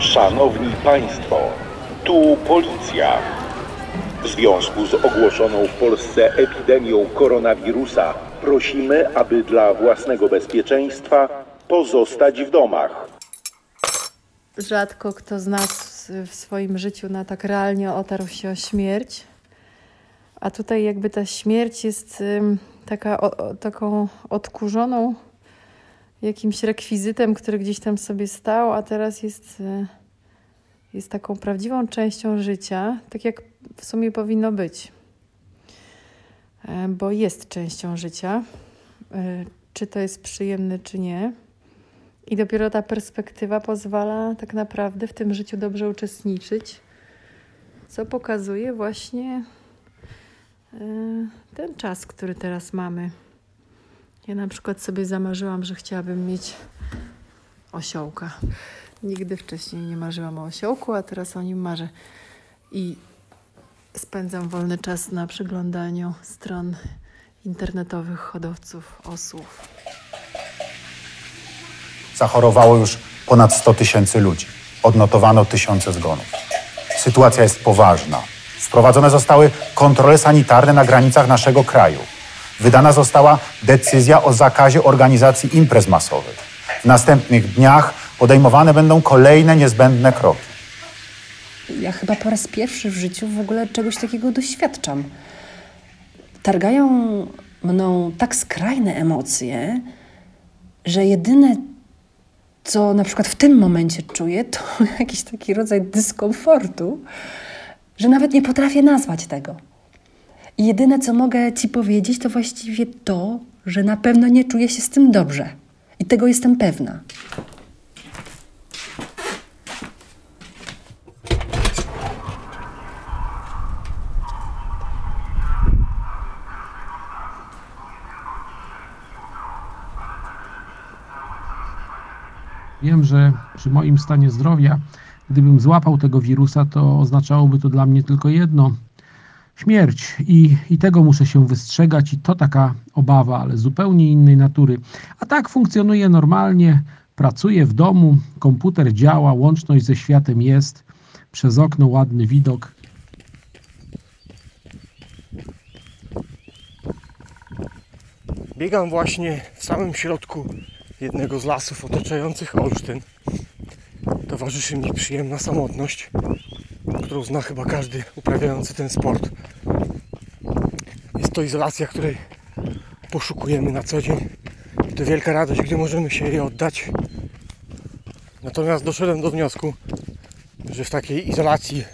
Szanowni Państwo, tu policja. W związku z ogłoszoną w Polsce epidemią koronawirusa prosimy, aby dla własnego bezpieczeństwa pozostać w domach. Rzadko kto z nas w swoim życiu na tak realnie otarł się o śmierć. A tutaj jakby ta śmierć jest taka, o, taką odkurzoną jakimś rekwizytem, który gdzieś tam sobie stał, a teraz jest, y, jest taką prawdziwą częścią życia, tak jak w sumie powinno być. E, Bo jest częścią życia, e, czy to jest przyjemne, czy nie. I dopiero ta perspektywa pozwala tak naprawdę w tym życiu dobrze uczestniczyć, co pokazuje właśnie e, ten czas, który teraz mamy. Ja na przykład sobie zamarzyłam, że chciałabym mieć osiołka. Nigdy wcześniej nie marzyłam o osiołku, a teraz o nim marzę. I spędzam wolny czas na przyglądaniu stron internetowych hodowców osłów. Zachorowało już ponad 100 tysięcy ludzi. Odnotowano tysiące zgonów. Sytuacja jest poważna. Wprowadzone zostały kontrole sanitarne na granicach naszego kraju. Wydana została decyzja o zakazie organizacji imprez masowych. W następnych dniach podejmowane będą kolejne niezbędne kroki. Ja chyba po raz pierwszy w życiu w ogóle czegoś takiego doświadczam. Targają mną tak skrajne emocje, że jedyne, co na przykład w tym momencie czuję, to jakiś taki rodzaj dyskomfortu, że nawet nie potrafię nazwać tego. Jedyne, co mogę ci powiedzieć, to właściwie to, że na pewno nie czuję się z tym dobrze. I tego jestem pewna. Wiem, że przy moim stanie zdrowia, gdybym złapał tego wirusa, to oznaczałoby to dla mnie tylko jedno śmierć. I, I tego muszę się wystrzegać, i to taka obawa, ale zupełnie innej natury. A tak funkcjonuje normalnie, pracuję w domu, komputer działa, łączność ze światem jest, przez okno ładny widok. Biegam właśnie w samym środku jednego z lasów otaczających Olsztyn. Towarzyszy mi przyjemna samotność, którą zna chyba każdy uprawiający ten sport. To izolacja, której poszukujemy na co dzień. I to wielka radość, gdy możemy się jej oddać. Natomiast doszedłem do wniosku, że w takiej izolacji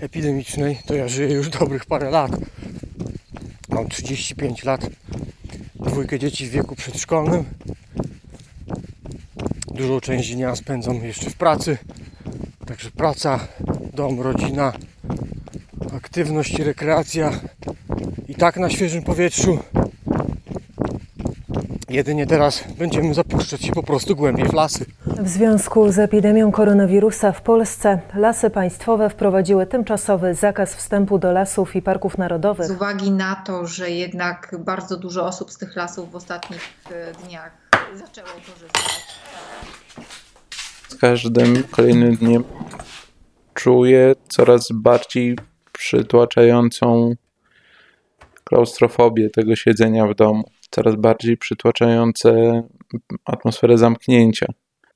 epidemicznej to ja żyję już dobrych parę lat. Mam 35 lat, dwójkę dzieci w wieku przedszkolnym. Dużą część dnia spędzam jeszcze w pracy. Także praca, dom, rodzina, aktywność rekreacja. Tak na świeżym powietrzu. Jedynie teraz będziemy zapuszczać się po prostu głębiej w lasy. W związku z epidemią koronawirusa w Polsce lasy państwowe wprowadziły tymczasowy zakaz wstępu do lasów i parków narodowych. Z uwagi na to, że jednak bardzo dużo osób z tych lasów w ostatnich e, dniach zaczęło korzystać. Z każdym kolejnym dniem czuję coraz bardziej przytłaczającą klaustrofobię tego siedzenia w domu. Coraz bardziej przytłaczające atmosferę zamknięcia.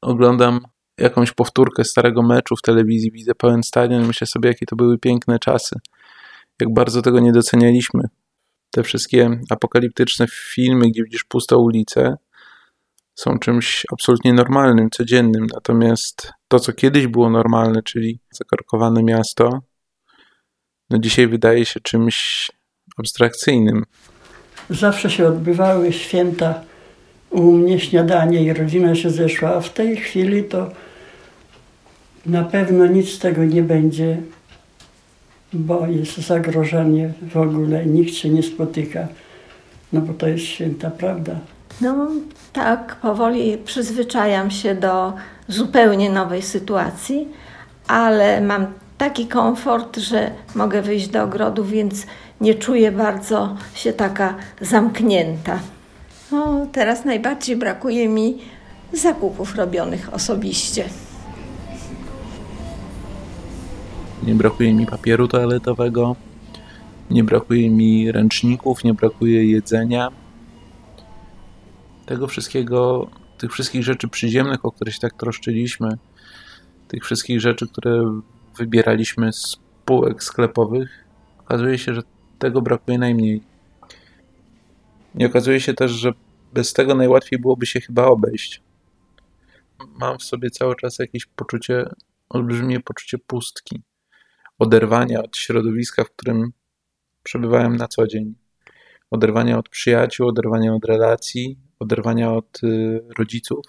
Oglądam jakąś powtórkę starego meczu w telewizji, widzę pełen stadion myślę sobie, jakie to były piękne czasy. Jak bardzo tego nie docenialiśmy. Te wszystkie apokaliptyczne filmy, gdzie widzisz pustą ulicę, są czymś absolutnie normalnym, codziennym. Natomiast to, co kiedyś było normalne, czyli zakorkowane miasto, no dzisiaj wydaje się czymś abstrakcyjnym. Zawsze się odbywały święta u mnie śniadanie i rodzina się zeszła, a w tej chwili to na pewno nic z tego nie będzie, bo jest zagrożenie w ogóle, nikt się nie spotyka, no bo to jest święta prawda. No tak, powoli przyzwyczajam się do zupełnie nowej sytuacji, ale mam taki komfort, że mogę wyjść do ogrodu, więc nie czuję bardzo się taka zamknięta. No, teraz najbardziej brakuje mi zakupów robionych osobiście. Nie brakuje mi papieru toaletowego, nie brakuje mi ręczników, nie brakuje jedzenia. Tego wszystkiego, tych wszystkich rzeczy przyziemnych, o które się tak troszczyliśmy, tych wszystkich rzeczy, które wybieraliśmy z półek sklepowych, okazuje się, że tego brakuje najmniej. I okazuje się też, że bez tego najłatwiej byłoby się chyba obejść. Mam w sobie cały czas jakieś poczucie, olbrzymie poczucie pustki, oderwania od środowiska, w którym przebywałem na co dzień. Oderwania od przyjaciół, oderwania od relacji, oderwania od y, rodziców.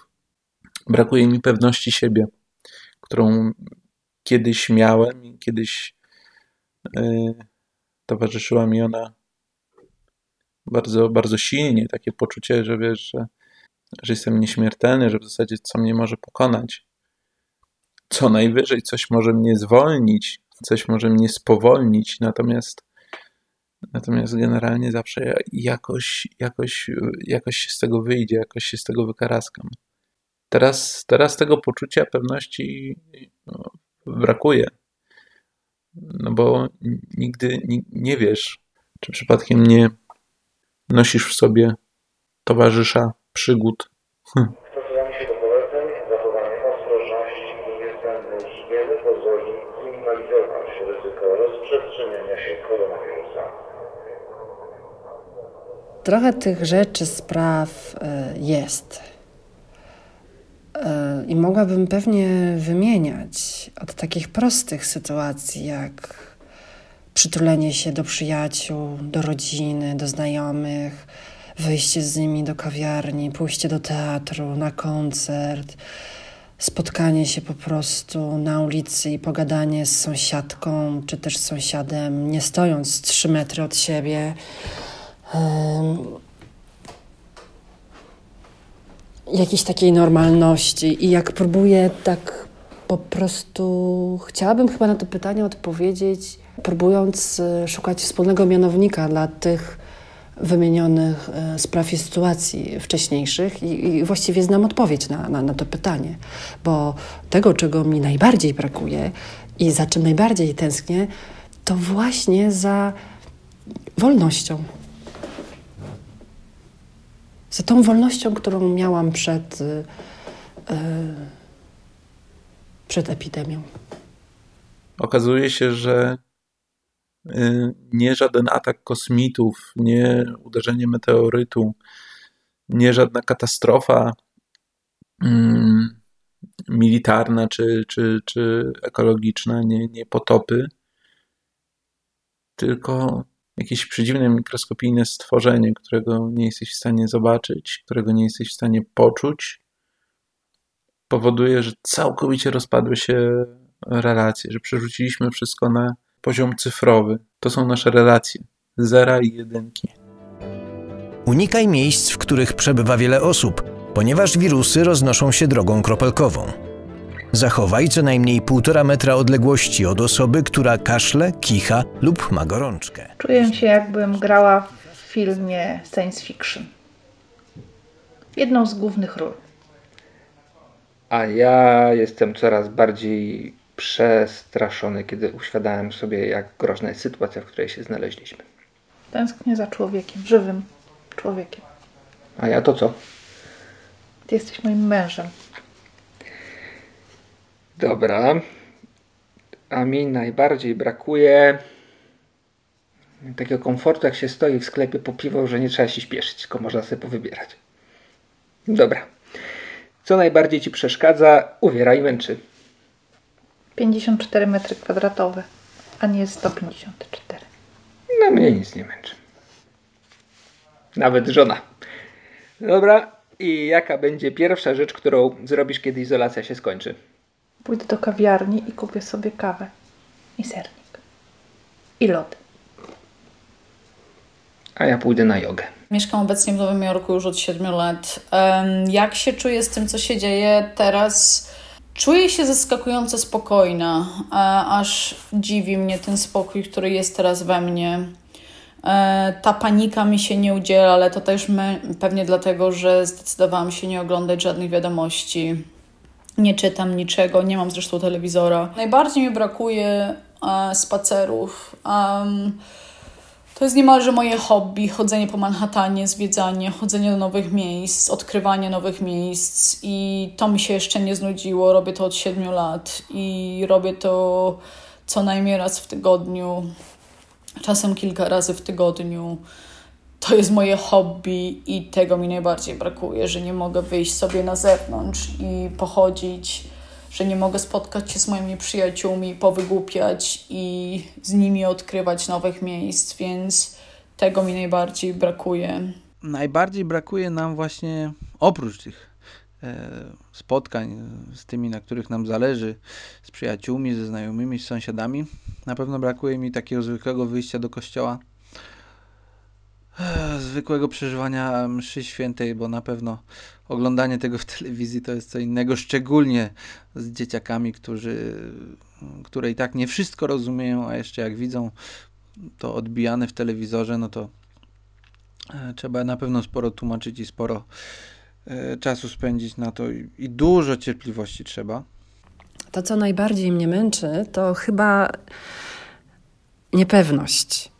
Brakuje mi pewności siebie, którą kiedyś miałem i kiedyś y, towarzyszyła mi ona bardzo, bardzo silnie. Takie poczucie, że wiesz, że, że jestem nieśmiertelny, że w zasadzie co mnie może pokonać. Co najwyżej coś może mnie zwolnić, coś może mnie spowolnić, natomiast natomiast generalnie zawsze jakoś, jakoś, jakoś się z tego wyjdzie, jakoś się z tego wykaraskam. Teraz, teraz tego poczucia pewności no, brakuje. No bo nigdy nie, wiesz, czy przypadkiem nie nosisz w sobie towarzysza przygód. Hm. Stosowanie się do poleceń, zachowanie ostrożności i niezbędnej higieny pozwoli zminimalizować ryzyko rozprzestrzeniania się koronawirusa. Trochę tych rzeczy, spraw e, jest. E, I mogłabym pewnie wymieniać od takich prostych sytuacji, jak przytulenie się do przyjaciół, do rodziny, do znajomych, wyjście z nimi do kawiarni, pójście do teatru, na koncert, spotkanie się po prostu na ulicy i pogadanie z sąsiadką czy też sąsiadem, nie stojąc trzy metry od siebie. Jakiejś takiej normalności. I jak próbuję tak po prostu, chciałabym chyba na to pytanie odpowiedzieć, próbując e, szukać wspólnego mianownika dla tych wymienionych e, spraw i sytuacji wcześniejszych i, i właściwie znam odpowiedź na, na, na to pytanie, bo tego, czego mi najbardziej brakuje i za czym najbardziej tęsknię, to właśnie za wolnością. Za tą wolnością, którą miałam przed, yy, przed epidemią. Okazuje się, że y, nie żaden atak kosmitów, nie uderzenie meteorytu, nie żadna katastrofa mm, militarna czy, czy, czy ekologiczna, nie, nie potopy, tylko jakieś przedziwne mikroskopijne stworzenie, którego nie jesteś w stanie zobaczyć, którego nie jesteś w stanie poczuć, powoduje, że całkowicie rozpadły się relacje, że przerzuciliśmy wszystko na poziom cyfrowy. To są nasze relacje zera i jedynki. Unikaj miejsc, w których przebywa wiele osób, ponieważ wirusy roznoszą się drogą kropelkową. Zachowaj co najmniej półtora metra odległości od osoby, która kaszle, kicha lub ma gorączkę. Czuję się, jakbym grała w filmie science fiction. Jedną z głównych ról. A ja jestem coraz bardziej przestraszony, kiedy uświadałem sobie, jak groźna jest sytuacja, w której się znaleźliśmy. Tęsknię za człowiekiem, żywym człowiekiem. A ja to co? Ty jesteś moim mężem. Dobra. A mi najbardziej brakuje takiego komfortu, jak się stoi w sklepie po piwo, że nie trzeba się śpieszyć, tylko można sobie powybierać. Dobra. Co najbardziej Ci przeszkadza, uwiera i męczy? 54 metry kwadratowe, a nie 154. No mnie nic nie męczy. Nawet żona. Dobra. I jaka będzie pierwsza rzecz, którą zrobisz, kiedy izolacja się skończy? Pójdę do kawiarni i kupię sobie kawę i sernik i lody. A ja pójdę na jogę. Mieszkam obecnie w Nowym Jorku już od 7 lat. Jak się czuję z tym, co się dzieje teraz? Czuję się zaskakująco spokojna, aż dziwi mnie ten spokój, który jest teraz we mnie. E, ta panika mi się nie udziela, ale to też pewnie dlatego, że zdecydowałam się nie oglądać żadnych wiadomości nie czytam niczego, nie mam zresztą telewizora. Najbardziej mi brakuje e, spacerów. Um, to jest niemalże moje hobby, chodzenie po Manhattanie, zwiedzanie, chodzenie do nowych miejsc, odkrywanie nowych miejsc i to mi się jeszcze nie znudziło. Robię to od 7 lat i robię to co najmniej raz w tygodniu, czasem kilka razy w tygodniu. To jest moje hobby i tego mi najbardziej brakuje, że nie mogę wyjść sobie na zewnątrz i pochodzić że nie mogę spotkać się z moimi przyjaciółmi, powygłupiać i z nimi odkrywać nowych miejsc, więc tego mi najbardziej brakuje. Najbardziej brakuje nam właśnie oprócz tych e, spotkań z tymi, na których nam zależy, z przyjaciółmi, ze znajomymi, z sąsiadami. Na pewno brakuje mi takiego zwykłego wyjścia do kościoła, zwykłego przeżywania mszy świętej, bo na pewno oglądanie tego w telewizji to jest co innego, szczególnie z dzieciakami, którzy, które i tak nie wszystko rozumieją, a jeszcze jak widzą to odbijane w telewizorze, no to e, trzeba na pewno sporo tłumaczyć i sporo e, czasu spędzić na to i dużo cierpliwości trzeba. To, co najbardziej mnie męczy, to chyba niepewność.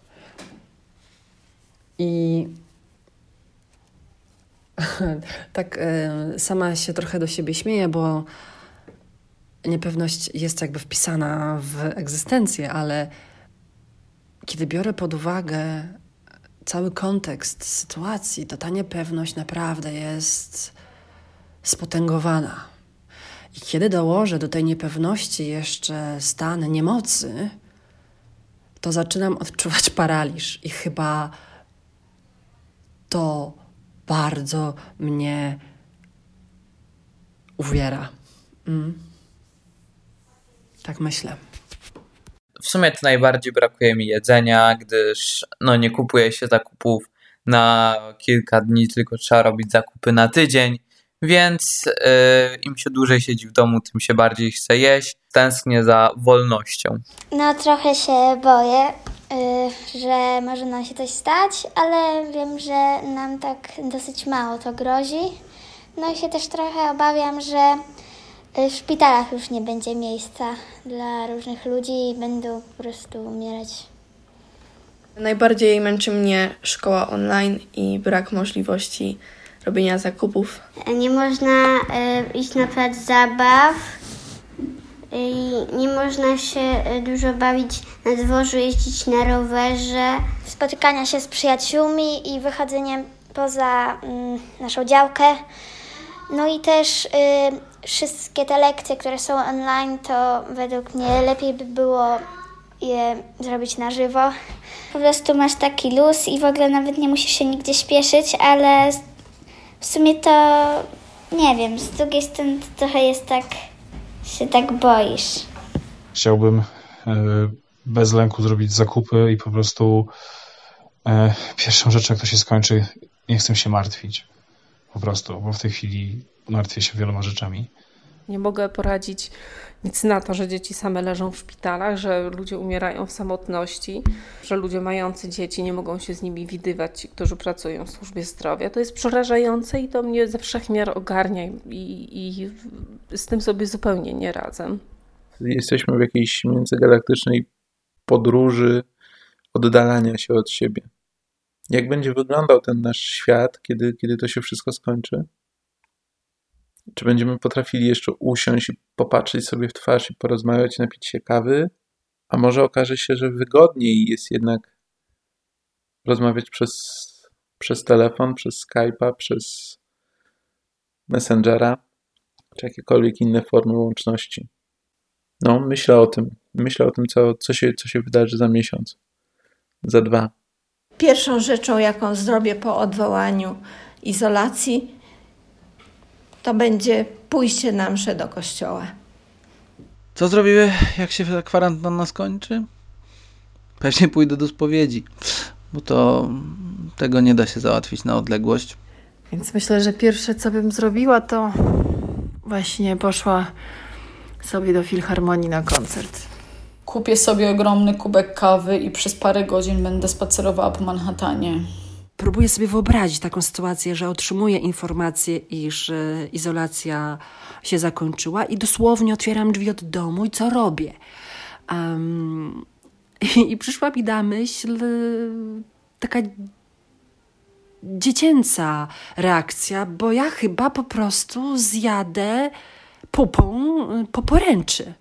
I tak e, sama się trochę do siebie śmieję, bo niepewność jest jakby wpisana w egzystencję, ale kiedy biorę pod uwagę cały kontekst sytuacji, to ta niepewność naprawdę jest spotęgowana. I kiedy dołożę do tej niepewności jeszcze stan niemocy, to zaczynam odczuwać paraliż i chyba to bardzo mnie uwiera. Mm. Tak myślę. W sumie to najbardziej brakuje mi jedzenia, gdyż no, nie kupuje się zakupów na kilka dni, tylko trzeba robić zakupy na tydzień. Więc yy, im się dłużej siedzi w domu, tym się bardziej chce jeść. Tęsknię za wolnością. No, trochę się boję, Y, że może nam się coś stać, ale wiem, że nam tak dosyć mało to grozi. No i się też trochę obawiam, że y, w szpitalach już nie będzie miejsca dla różnych ludzi i będą po prostu umierać. Najbardziej męczy mnie szkoła online i brak możliwości robienia zakupów. Nie można y, iść na plac zabaw, nie można się e, dużo bawić na dworzu, jeździć na rowerze. Spotykania się z przyjaciółmi i wychodzenie poza mm, naszą działkę. No i też y, wszystkie te lekcje, które są online, to według mnie lepiej by było je zrobić na żywo. Po prostu masz taki luz i w ogóle nawet nie musisz się nigdzie śpieszyć, ale w sumie to nie wiem, z drugiej strony to trochę jest tak się tak boisz? Chciałbym e, bez lęku zrobić zakupy i po prostu e, pierwszą rzeczą, jak to się skończy, nie chcę się martwić. Po prostu, bo w tej chwili martwię się wieloma rzeczami. Nie mogę poradzić nic na to, że dzieci same leżą w szpitalach, że ludzie umierają w samotności, że ludzie mający dzieci nie mogą się z nimi widywać, ci, którzy pracują w służbie zdrowia. To jest przerażające i to mnie ze wszechmiar ogarnia i, i z tym sobie zupełnie nie radzę. Jesteśmy w jakiejś międzygalaktycznej podróży oddalania się od siebie. Jak będzie wyglądał ten nasz świat, kiedy, kiedy to się wszystko skończy? Czy będziemy potrafili jeszcze usiąść i popatrzeć sobie w twarz i porozmawiać, napić się kawy? A może okaże się, że wygodniej jest jednak rozmawiać przez, przez telefon, przez Skype'a, przez Messengera, czy jakiekolwiek inne formy łączności. No, myślę o tym. Myślę o tym, co, co, się, co się wydarzy za miesiąc, za dwa. Pierwszą rzeczą, jaką zrobię po odwołaniu izolacji, to będzie pójście na mszę do kościoła. Co zrobię, jak się kwarantanna skończy? Pewnie pójdę do spowiedzi, bo to tego nie da się załatwić na odległość. Więc myślę, że pierwsze co bym zrobiła, to właśnie poszła sobie do filharmonii na koncert. Kupię sobie ogromny kubek kawy i przez parę godzin będę spacerowała po Manhattanie. Próbuję sobie wyobrazić taką sytuację, że otrzymuję informację, iż e, izolacja się zakończyła i dosłownie otwieram drzwi od domu i co robię? Um, i, I przyszła mi na myśl taka dziecięca reakcja, bo ja chyba po prostu zjadę pupą po poręczy.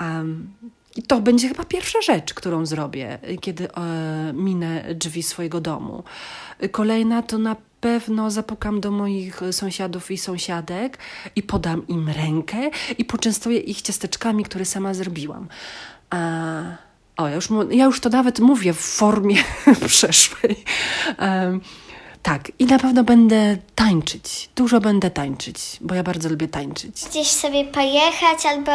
Um, i to będzie chyba pierwsza rzecz, którą zrobię, kiedy e, minę drzwi swojego domu. Kolejna to na pewno zapukam do moich sąsiadów i sąsiadek i podam im rękę i poczęstuję ich ciasteczkami, które sama zrobiłam. A, o, ja już, ja już to nawet mówię w formie przeszłej. Um, tak, i na pewno będę tańczyć. Dużo będę tańczyć, bo ja bardzo lubię tańczyć. Gdzieś sobie pojechać albo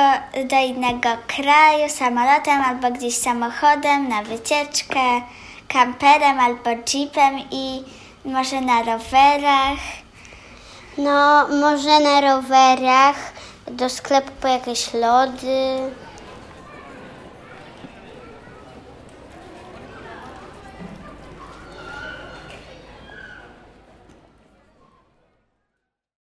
do innego kraju samolotem, albo gdzieś samochodem na wycieczkę, kamperem albo jeepem i może na rowerach. No, może na rowerach, do sklepu po jakieś lody.